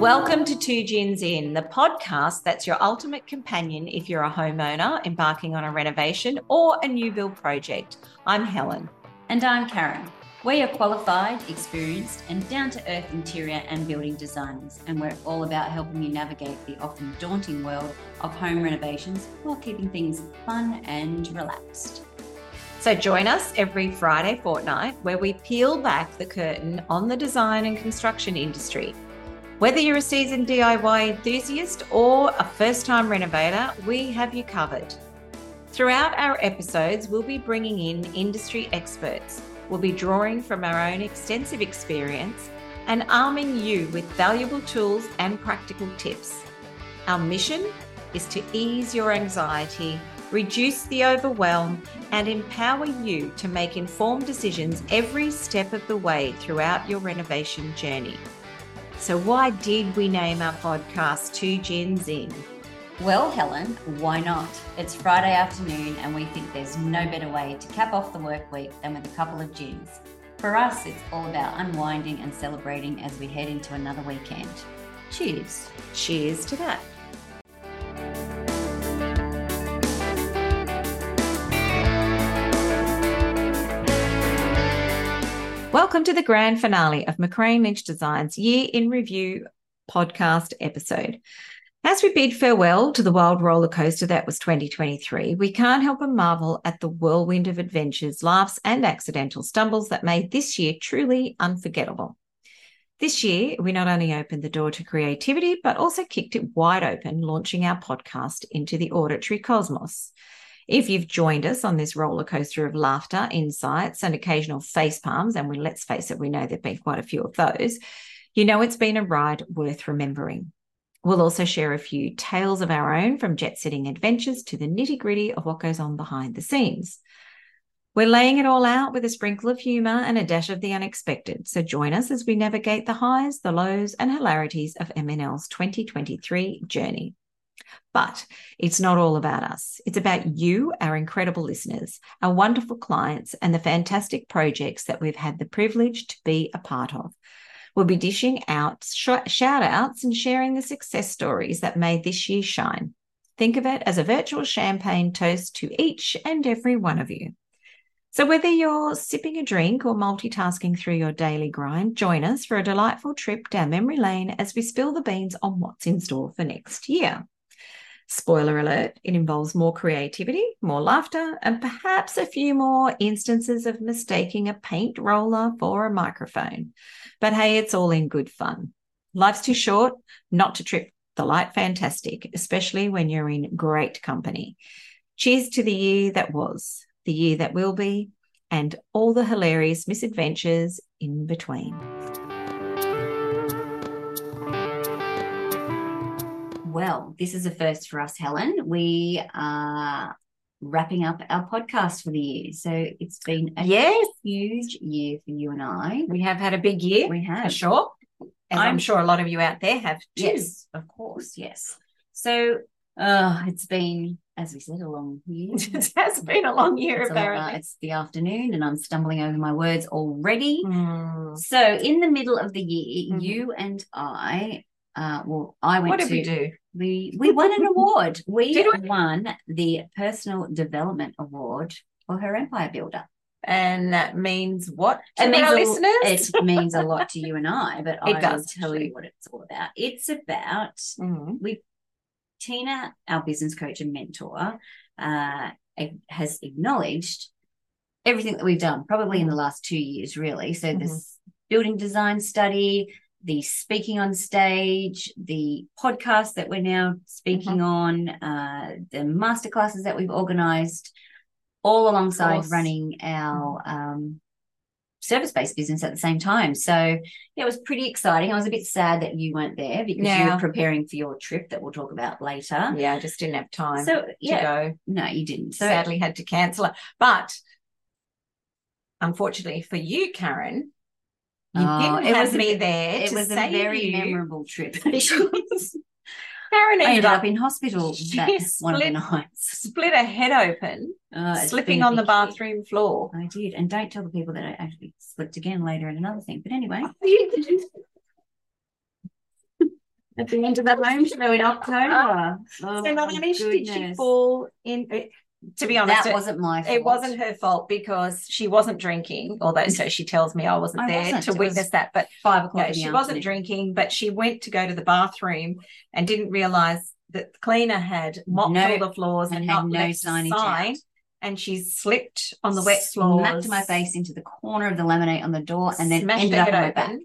Welcome to Two Gins In, the podcast that's your ultimate companion if you're a homeowner embarking on a renovation or a new build project. I'm Helen. And I'm Karen. We are qualified, experienced, and down to earth interior and building designers, and we're all about helping you navigate the often daunting world of home renovations while keeping things fun and relaxed. So join us every Friday fortnight where we peel back the curtain on the design and construction industry whether you're a seasoned DIY enthusiast or a first time renovator, we have you covered. Throughout our episodes, we'll be bringing in industry experts. We'll be drawing from our own extensive experience and arming you with valuable tools and practical tips. Our mission is to ease your anxiety, reduce the overwhelm, and empower you to make informed decisions every step of the way throughout your renovation journey. So, why did we name our podcast Two Gins In? Well, Helen, why not? It's Friday afternoon, and we think there's no better way to cap off the work week than with a couple of gins. For us, it's all about unwinding and celebrating as we head into another weekend. Cheers. Cheers to that. Welcome to the grand finale of McRae and Lynch Designs Year in Review podcast episode. As we bid farewell to the wild roller coaster that was 2023, we can't help but marvel at the whirlwind of adventures, laughs, and accidental stumbles that made this year truly unforgettable. This year, we not only opened the door to creativity, but also kicked it wide open, launching our podcast into the auditory cosmos. If you've joined us on this roller coaster of laughter, insights, and occasional face palms, and we let's face it, we know there've been quite a few of those, you know it's been a ride worth remembering. We'll also share a few tales of our own from jet setting adventures to the nitty gritty of what goes on behind the scenes. We're laying it all out with a sprinkle of humour and a dash of the unexpected. So join us as we navigate the highs, the lows, and hilarities of MNL's 2023 journey. But it's not all about us. It's about you, our incredible listeners, our wonderful clients, and the fantastic projects that we've had the privilege to be a part of. We'll be dishing out sh- shout outs and sharing the success stories that made this year shine. Think of it as a virtual champagne toast to each and every one of you. So, whether you're sipping a drink or multitasking through your daily grind, join us for a delightful trip down memory lane as we spill the beans on what's in store for next year. Spoiler alert, it involves more creativity, more laughter, and perhaps a few more instances of mistaking a paint roller for a microphone. But hey, it's all in good fun. Life's too short not to trip the light fantastic, especially when you're in great company. Cheers to the year that was, the year that will be, and all the hilarious misadventures in between. Well, this is a first for us, Helen. We are wrapping up our podcast for the year. So it's been a yes. huge year for you and I. We have had a big year. We have. For sure. I'm, I'm sure a lot of you out there have too. Yes, of course. Yes. So uh, it's been, as we said, a long year. it has been a long year, it's apparently. it's the afternoon and I'm stumbling over my words already. Mm. So in the middle of the year, mm-hmm. you and I uh, well, I went what did to, we do? We we won an award. We, we won the Personal Development Award for her Empire Builder. And that means what to it means our a, listeners? It means a lot to you and I, but it I does will tell you what it's all about. It's about mm-hmm. we Tina, our business coach and mentor, uh, has acknowledged everything that we've done, probably in the last two years, really. So mm-hmm. this building design study, the speaking on stage, the podcast that we're now speaking mm-hmm. on, uh, the masterclasses that we've organized, all alongside running our mm-hmm. um, service based business at the same time. So yeah, it was pretty exciting. I was a bit sad that you weren't there because yeah. you were preparing for your trip that we'll talk about later. Yeah, I just didn't have time so, yeah, to go. No, you didn't. So sadly had to cancel it. But unfortunately for you, Karen, you oh, didn't have me there. It was a very you, memorable trip Karen I ended up in hospital that one of the split- nights. split her head open, Uh, slipping on the bathroom floor. I did, and don't tell the people that I actually slipped again later in another thing. But anyway, at the end of that home show in October. Oh, so not only did she fall in, it- to be honest, that it, wasn't my fault. it wasn't her fault because she wasn't drinking. Although, so she tells me I wasn't I there wasn't. to It witness that. But five o'clock. no, in the she wasn't drinking, but she went to go to the bathroom and didn't realize that the cleaner had mopped No, all the floors and, and had not no left sign. out. And she slipped on the wet floors, Smacked my face into the corner of the laminate on the door, and then smashed ended up on my back.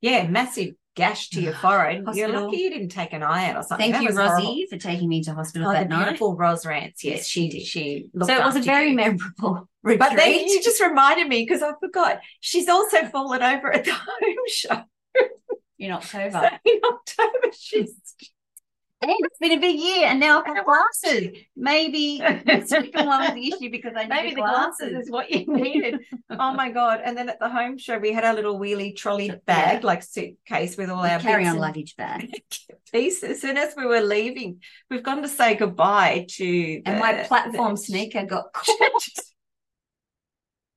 Yeah, massive gash to your forehead. You're lucky you didn't take an eye out or something. Thank That you, Rosie, horrible. for taking me to hospital Oh, that night. beautiful Ros Rance. Yes, Yes, she did. she looked So it was a very you. memorable retreat. But then you just reminded me because I forgot. She's also fallen over at the home show in So October. in October. She's And it's been a big year, and now I've got glasses. Maybe the second one was the issue because I maybe the glasses is what you needed. oh my god! And then at the home show, we had our little wheelie trolley bag, like suitcase with all our carry on luggage bag. pieces. As soon as we were leaving, we've gone to say goodbye to And my platform the- sneaker got caught.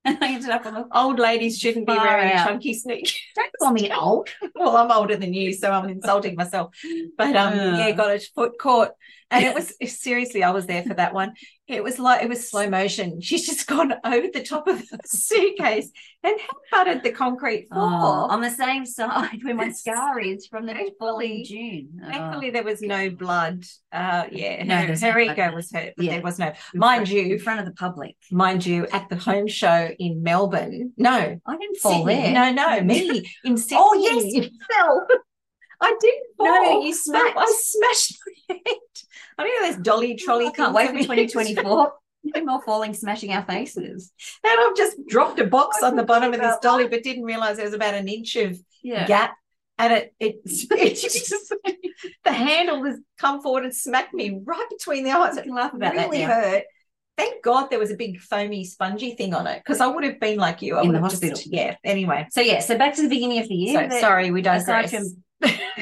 And I ended up on the Old ladies shouldn't be wearing out. chunky sneakers. Don't call me old. well, I'm older than you, so I'm insulting myself. But um, Yeah. yeah, got a foot caught, and it was seriously. I was there for that one. It was like it was slow motion. She's just gone over the top of the suitcase and butted the concrete floor. Oh, on the same side where my scar is from the fall in June. Oh. Thankfully, there was no blood. Uh, yeah, No, her, her no ego blood. was hurt, but Yeah. there was no. Mind you, in front of the public. mind you, at the home show in Melbourne. No, I didn't fall Sydney. there. No, no, me in Sydney. Oh yes, you fell. I didn't fall. No, you smacked. I smashed my head. I don't know this dolly trolley. I can't wait for 2024. No more falling, smashing our faces. And I've just dropped a box on the bottom of this dolly, but didn't realize there was about an inch of Yeah. gap. And it, it, it just, the handle has come forward and smacked me right between the eyes. You can laugh about that really hurt. Thank God there was a big foamy spongy thing on it because I would have been like you. I In would the have just- hospital. yeah. Anyway, So yeah, so back to the beginning of the year. so sorry we aside digress. from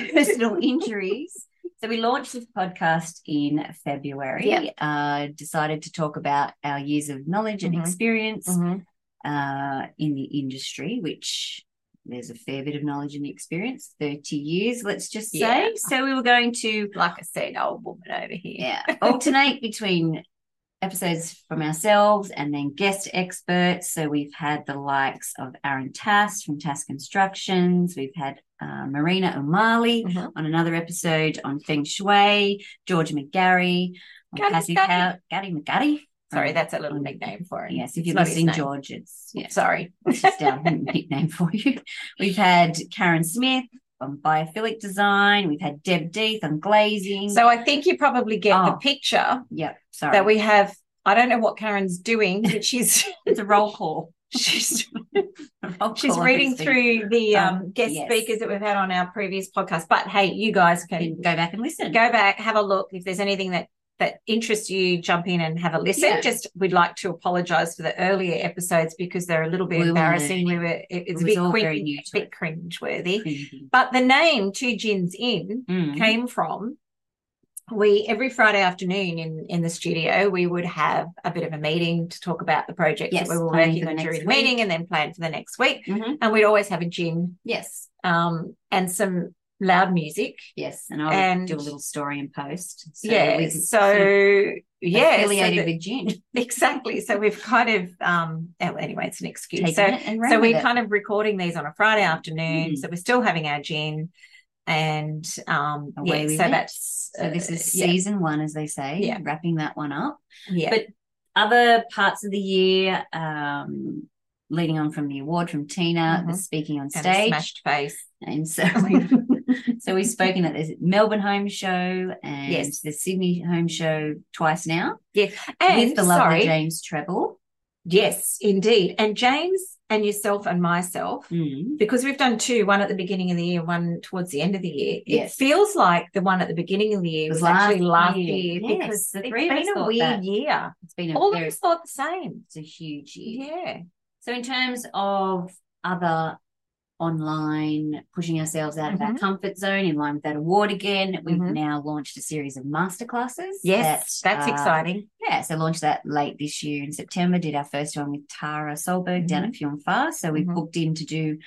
personal injuries. So we launched this podcast in February. Yeah. Uh, decided to talk about our years of knowledge and Mhm. experience Mhm. uh, in the industry, which there's a fair bit of knowledge and experience. Thirty years, let's just say. Yeah. So we were going to Like I said, old woman over here. yeah alternate between episodes from ourselves and then guest experts. So we've had the likes of Aaron Tass from Tass Constructions. We've had uh, Marina O'Malley Mhm. on another episode on Feng Shui, George McGarry, Gary McGarry. Sorry, Um, that's a little nickname for him. Yes, if you're listening. George, it's yeah, Sorry. it's just our nickname for you. We've had Karen Smith on biophilic design. We've had Deb Deeth on glazing. So I think you probably get the Oh. picture yeah, sorry. that we have. I don't know what Karen's doing, but she's it's a roll call. she's roll she's call reading through the Um, um, guest yes. speakers that we've had on our previous podcast. But hey, you guys things. can Go back and listen. go back, have a look. If there's anything that that interests you, jump in and have a listen. Yeah. Just we'd like to apologise for the earlier episodes because they're a little bit We were embarrassing. We were it, it's It a bit cringe, to bit it. cringe worthy. Cringy. But the name Two Gins In Mm. came from we every Friday afternoon in in the studio we would have a bit of a meeting to talk about the project Yes, that we were working on during the meeting and then plan for the next week Mhm. and we'd always have a gin Yes, um and some loud music yes, and I'll And- do a little story and post. So yeah so sort of yeah so affiliated that- with gin. exactly so we've kind of um oh, anyway it's an excuse Taken so it so we're it. kind of recording these on a Friday afternoon Mm. so we're still having our gin and um Away yeah we so went. that's so this uh, is yeah, season one, as they say. Yeah. wrapping that one up. yeah but Other parts of the year, um, leading on from the award from Tina, the Mhm. speaking on stage, smashed face and so so we've spoken at the Melbourne Home Show and Yes. the Sydney Home Show twice now Yes. and with the lovely sorry James Treble. yes indeed and James and yourself and myself Mm. because we've done two one at the beginning of the year one towards the end of the year Yes. it feels like the one at the beginning of the year Was was, actually last year. year, Yes, because the it's three us been a weird that. year It's been a all of us thought the same it's a huge year. yeah So in terms of other online, pushing ourselves out of our Mhm. comfort zone in line with that award again. We've Mhm. now launched a series of masterclasses. Yes, that, that's uh, exciting. Yeah, so launched that late this year in September. Did our first one with Tara Solberg down at Fion Far. So we've Mhm. booked in to do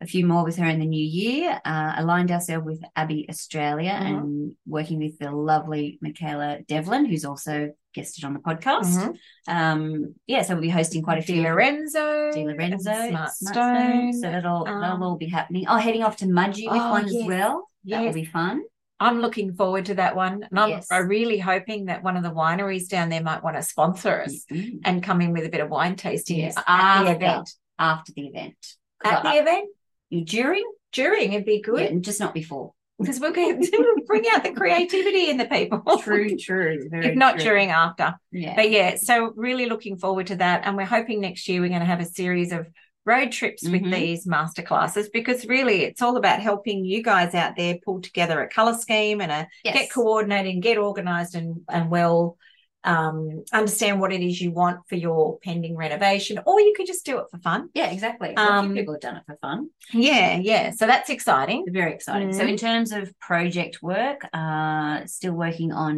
a few more with her in the new year. Uh, aligned ourselves with Abey Australia Mhm. and working with the lovely Michaela Devlin, who's also guested on the podcast. Mhm. Um, yeah, so we'll be hosting quite a Di few. Lorenzo, Di Lorenzo, Smart Smart Stone. Stone. So that'll that'll um, all be happening. Oh, heading off to Mudgee with Oh, one as yes. well. That will be fun. I'm looking forward to that one. And I'm, Yes. Really hoping that one of the wineries down there might want to sponsor us Mhm. and come in with a bit of wine tasting Yes, at after, the event. after the event. At the event? You during, During, it'd be good. yeah, just not before. Because we'll get, to bring out the creativity in the people. True, true. Very if not true. during, after. Yeah. But yeah, so really looking forward to that. And we're hoping next year we're going to have a series of road trips with Mhm. these masterclasses because really it's all about helping you guys out there pull together a color scheme and a Yes. get coordinated and get organized and, and well um, understand what it is you want for your pending renovation, or you could just do it for fun. Yeah, exactly. Um, people have done it for fun. Yeah, yeah. So that's exciting. Very exciting. So Mhm. in terms of project work, uh still working on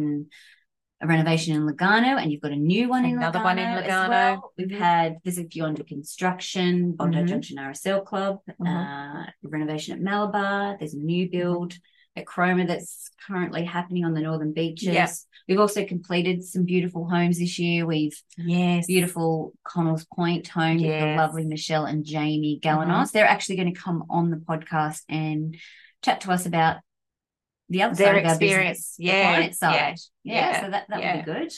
a renovation in Lugarno and you've got a new one in Another Lugarno. one in Lugarno. well. We've Mhm. had Visit Beyond to Construction, Bondi Mhm. Junction RSL Club, Mhm. uh renovation at Malabar. There's a new build at Cromer that's currently happening on the northern beaches. Yeah. We've also completed some beautiful homes this year. We've Yes. beautiful Connells Point home with the Mm-hmm. lovely Michelle and Jamie Galanos. They're actually going to come on the podcast and chat to us about the other Their side of our experience. business, the Yeah, client side. Yeah, yeah, so that that yeah. would be good.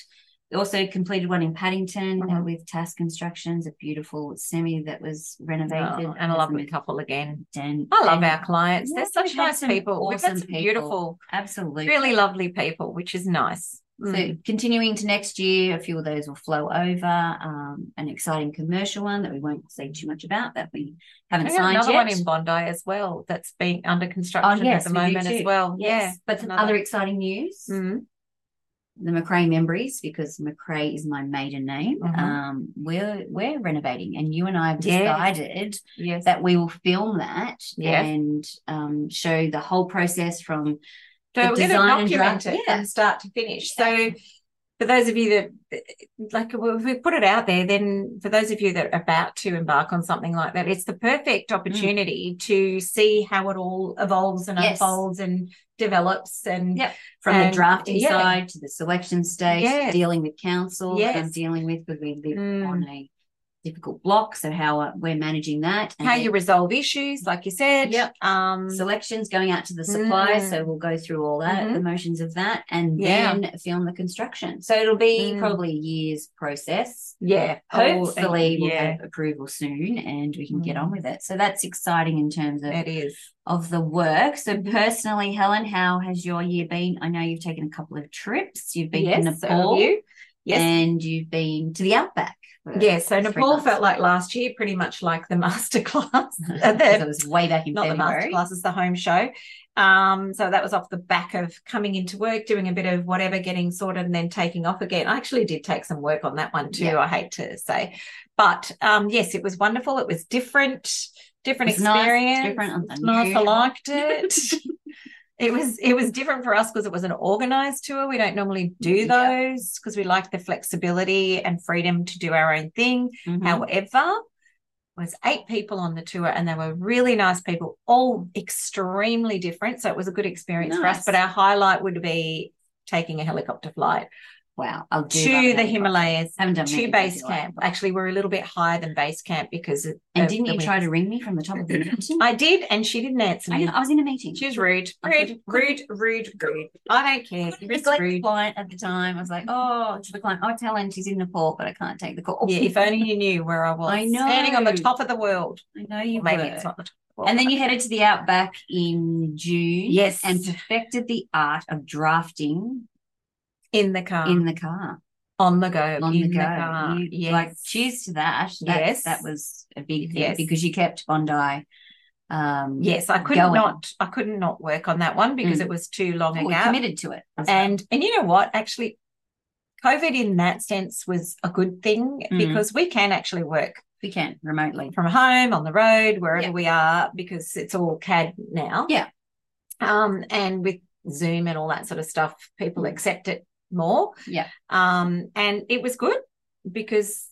Also completed one in Paddington uh, Mhm. with Tass Constructions, a beautiful semi that was renovated, Oh, and a lovely couple again. And, I love and- our clients. Yeah, They're such nice people. We've had some people. beautiful, absolutely really lovely people, which is nice. So Mm. continuing to next year, a few of those will flow over. Um, an exciting commercial one that we won't say too much about that we haven't got signed another yet. one in Bondi as well that's being under construction yes, at the moment as well. Yes. But some another- other exciting news. Yeah. Mm. The McRae Memories, because McRae is my maiden name. Mhm. Um, we're we're renovating, and you and I have Yes. decided Yes. that we will film that Yes. and um, show the whole process from So we're going to and document it yeah. from start to finish. So for those of you that like if we put it out there, then for those of you that are about to embark on something like that, it's the perfect opportunity to see how it all evolves and Mm. Yes. unfolds and develops and Yep. from And, the drafting yeah. side to the selection stage, Yes. dealing with council that I'm dealing with because we live Mm. on a difficult block. So how uh, we're managing that. and how you resolve issues, like you said. Yep. Um, selections going out to the suppliers. Mm. So we'll go through all that, Mhm. the motions of that, and Yeah. then film the construction. So it'll be Mm. probably a year's process. yeah. Hopefully, we'll yeah, have approval soon and we can get on Mm. with it. So that's exciting in terms of, it is. of the work. So, personally, Helen, how has your year been? I know you've taken a couple of trips. You've been yes. to so Nepal you? Yes. and you've been to the Outback. Yeah, so Nepal months. felt like last year, pretty much like the masterclass. The- it was way back in not the February. masterclass, it's the home show. Um, so that was off the back of coming into work, doing a bit of whatever, getting sorted, and then taking off again. I actually did take some work on that one too. Yeah. I hate to say, but um, yes, it was wonderful. It was different, different It's nice, experience. different, nice. I liked it. It was it was different for us because it was an organized tour. We don't normally do those because we like the flexibility and freedom to do our own thing. Mhm. However, was eight people on the tour and they were really nice people, all extremely different. So it was a good experience for us. But our highlight would be taking a helicopter flight Wow. I'll do to the. Himalayas, Haven't done to base camp. Actually, we're a little bit higher than base camp because of, And didn't you try to ring me from the top of the mountain? I did, and she didn't answer I, me. know, I was in a meeting. She was rude, I rude, rude, rude, rude, I don't care. It was like the rude. client at the time. I was like, oh, to the client, oh, tell Helen she's in Nepal, but I can't take the call. Yeah, if only you knew where I was. I know. Standing on the top of the world. I know you Maybe were. it's not the top of the world. And then you headed to the Outback in June. Yes. And perfected the art of drafting in the car. in the car. on the go. On in the go. car. You- yes. Like, cheers to that. That, Yes. That was a big thing Yes. because you kept Bondi. Um, Yes, I couldn't going. not I couldn't not work on that one because Mm. it was too long oh, a gap. committed to it. as well. And and you know what? Actually, COVID in that sense was a good thing Mm. because we can actually work we can remotely. from home, on the road, wherever Yeah. we are, because it's all CAD now. Yeah. Um, and with Zoom and all that sort of stuff, people accept it more. Yeah. Um, and it was good because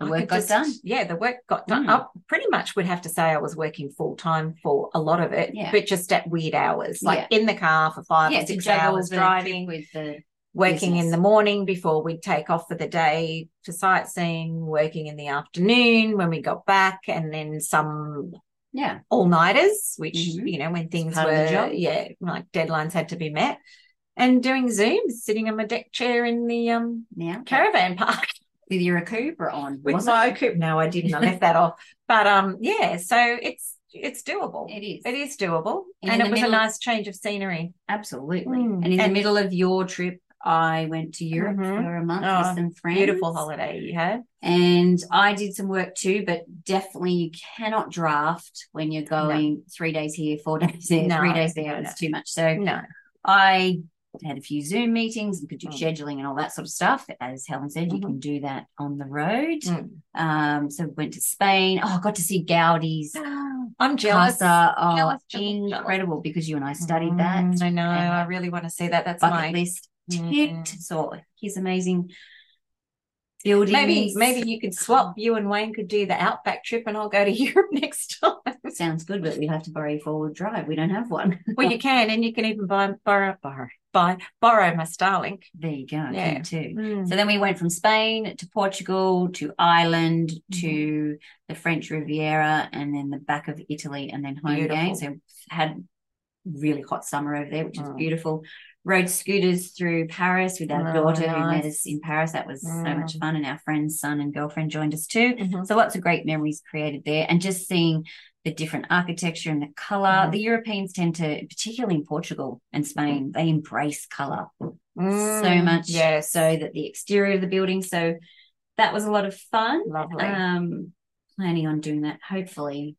The work got done. Yeah, the work got done. Mm. I pretty much would have to say I was working full time for a lot of it, Yeah. but just at weird hours, like in the car for five yeah, or six hours driving, with the working in the morning before we'd take off for the day for sightseeing, working in the afternoon when we got back, and then some yeah. all nighters, which Mhm. you know when things part of the were yeah like deadlines had to be met, and doing Zooms, sitting on my deck chair in the um Now caravan park with your Cooper on. with was my coupe. No, I didn't. I left that off. But um yeah, so it's it's doable. It is. It is doable, And and, it was middle- a nice change of scenery. Absolutely. Mm. And in And- the middle of your trip, I went to Europe Mhm. for a month Oh, with some friends. Beautiful holiday you had. And I did some work too, but definitely you cannot draft when you're going three days here, four days there, No, three days there. no, It's too much. So No, I had a few Zoom meetings and could do Mm. scheduling and all that sort of stuff. As Helen said, you Mhm. can do that on the road. Mm. Um, so went to Spain. Oh, I got to see Gaudi's I'm jealous. Casa. Oh, Jealous, jealous, jealous. incredible because you and I studied that. Mm, I know. I really want to see that. That's bucket my list Mhm. So his amazing buildings. maybe. Maybe you could swap. You and Wayne could do the Outback trip, and I'll go to Europe next time. sounds good, but we have to borrow four wheel drive. We don't have one. well, you can, and you can even buy borrow borrow buy borrow my Starlink. There you go. Yeah. too. Mm. So then we went from Spain to Portugal to Ireland Mm-hmm. to the French Riviera and then the back of Italy and then home Beautiful. again. So had really hot summer over there, which is Mm. beautiful. Rode scooters through Paris with our Oh, daughter who met us in Paris. That was so Mm. much fun. And our friend's son and girlfriend joined us too. Mhm. So lots of great memories created there, and just seeing the different architecture and the color. Mhm. The Europeans tend to, particularly in Portugal and Spain, they embrace color so Mm, much. Yes. So that the exterior of the building. So that was a lot of fun. lovely. Um, planning on doing that. Hopefully,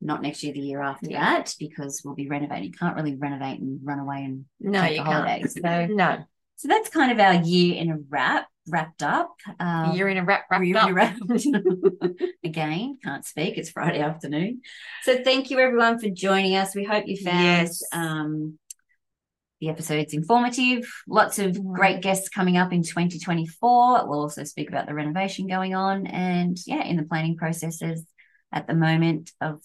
not next year, the year after Yeah. that, because we'll be renovating. Can't really renovate and run away and no, take you can't. So, No, so that's kind of our year in a wrap. Wrapped up. Um, you're in a wrap wrapped up. wrapped. Again, can't speak. It's Friday afternoon. So thank you everyone for joining us. We hope you found Yes. um, the episodes informative. Lots of Mhm. great guests coming up in 2024. We'll also speak about the renovation going on and yeah, in the planning processes at the moment of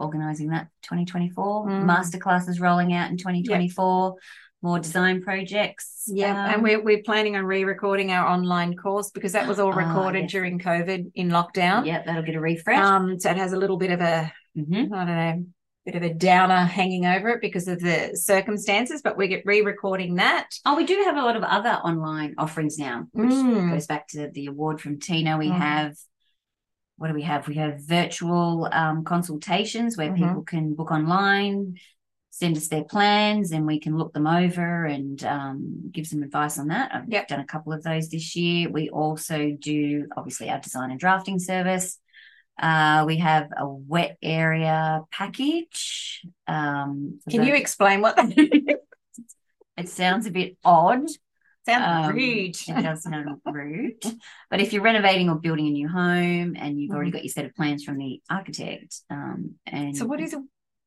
organizing that 2024. Mm. Masterclasses rolling out in 2024. More design projects. Yeah, Um, and we're we're planning on re-recording our online course because that was all Ah, recorded yes. during COVID in lockdown. yeah, that'll get a refresh. Um, so it has a little bit of a Mhm. I don't know, bit of a downer hanging over it because of the circumstances, but we get re-recording that. Oh, we do have a lot of other online offerings now, which Mm. goes back to the award from Tina. We Mhm. have, what do we have? We have virtual um, consultations where Mhm. people can book online, send us their plans, and we can look them over and um, give some advice on that. I've Yep. done a couple of those this year. We also do, obviously, our design and drafting service. Uh, we have a wet area package. Um, Can you explain what that is? it sounds a bit odd. Sounds Um, rude. It does sound rude. But if you're renovating or building a new home and you've already got your set of plans from the architect, um, and So what is a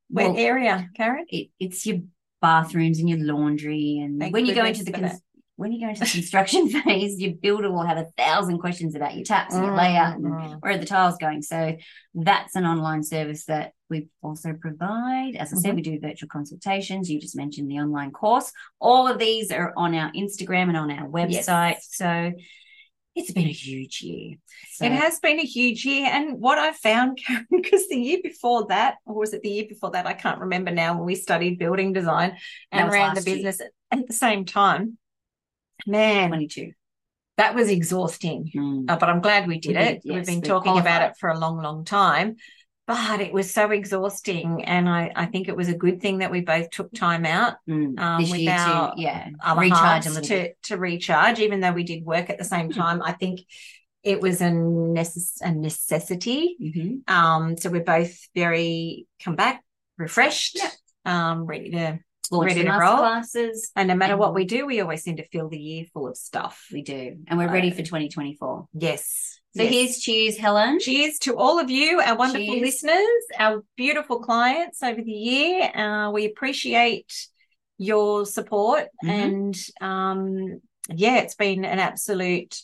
wet well, area, Karen? it, it's your bathrooms and your laundry, and Thank when you go into the that. when you go into the construction phase, your builder will have a thousand questions about your taps and your layout and Mm. where are the tiles going. So that's an online service that we also provide. As I said, Mhm. we do virtual consultations. You just mentioned the online course. All of these are on our Instagram and on our website. Yes. So it's been a huge year. So, It has been a huge year. And what I found, Karen, because the year before that, or was it the year before that? I can't remember now when we studied building design and ran the year. business at the same time. Man, 22. that was exhausting. Mm. Uh, but I'm glad we did We it. did, yes. We've been We talking about it for a long, long time. But it was so exhausting. And I, I think it was a good thing that we both took time out Mm. um, with our to yeah other recharge a little to, bit. to recharge, even though we did work at the same Hmm. time. I think it was a, necess- a necessity. Mhm. Um, so we're both very come back, refreshed, Yeah. um, ready to Launch Ready to roll. classes. and no matter what we do, we always seem to fill the year full of stuff. We do, and we're ready for 2024. Yes. So Yes. here's cheers, Helen. Cheers to all of you, our wonderful Cheers. listeners, our beautiful clients over the year. Uh, we appreciate your support. Mhm. And um, yeah, it's been an absolute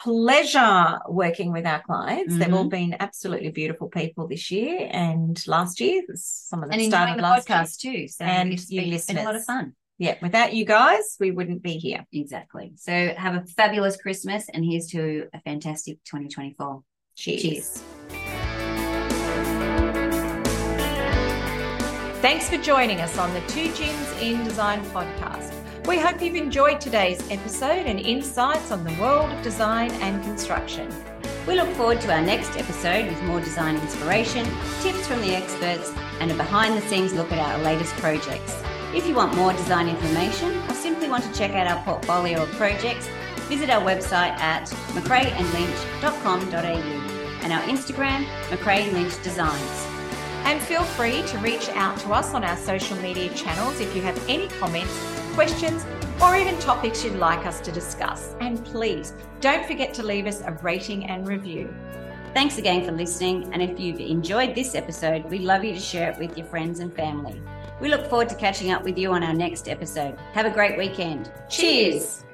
pleasure working with our clients. They've Mm-hmm. all been absolutely beautiful people this year and last year. Some of them and started the last year. podcast too. So And it's you been, it's been a lot of fun. Yeah, without you guys, we wouldn't be here. Exactly. So have a fabulous Christmas and here's to a fantastic 2024. Cheers. Cheers. Thanks for joining us on the Two Gins in Design podcast. We hope you've enjoyed today's episode and insights on the world of design and construction. We look forward to our next episode with more design inspiration, tips from the experts, and a behind the scenes look at our latest projects. If you want more design information or simply want to check out our portfolio of projects, visit our website at mcraeandlynch.com.au and our Instagram, McRae and Lynch Designs. And feel free to reach out to us on our social media channels if you have any comments, questions, or even topics you'd like us to discuss. And please don't forget to leave us a rating and review. Thanks again for listening, and if you've enjoyed this episode, we'd love you to share it with your friends and family. We look forward to catching up with you on our next episode. Have a great weekend. Cheers. Cheers.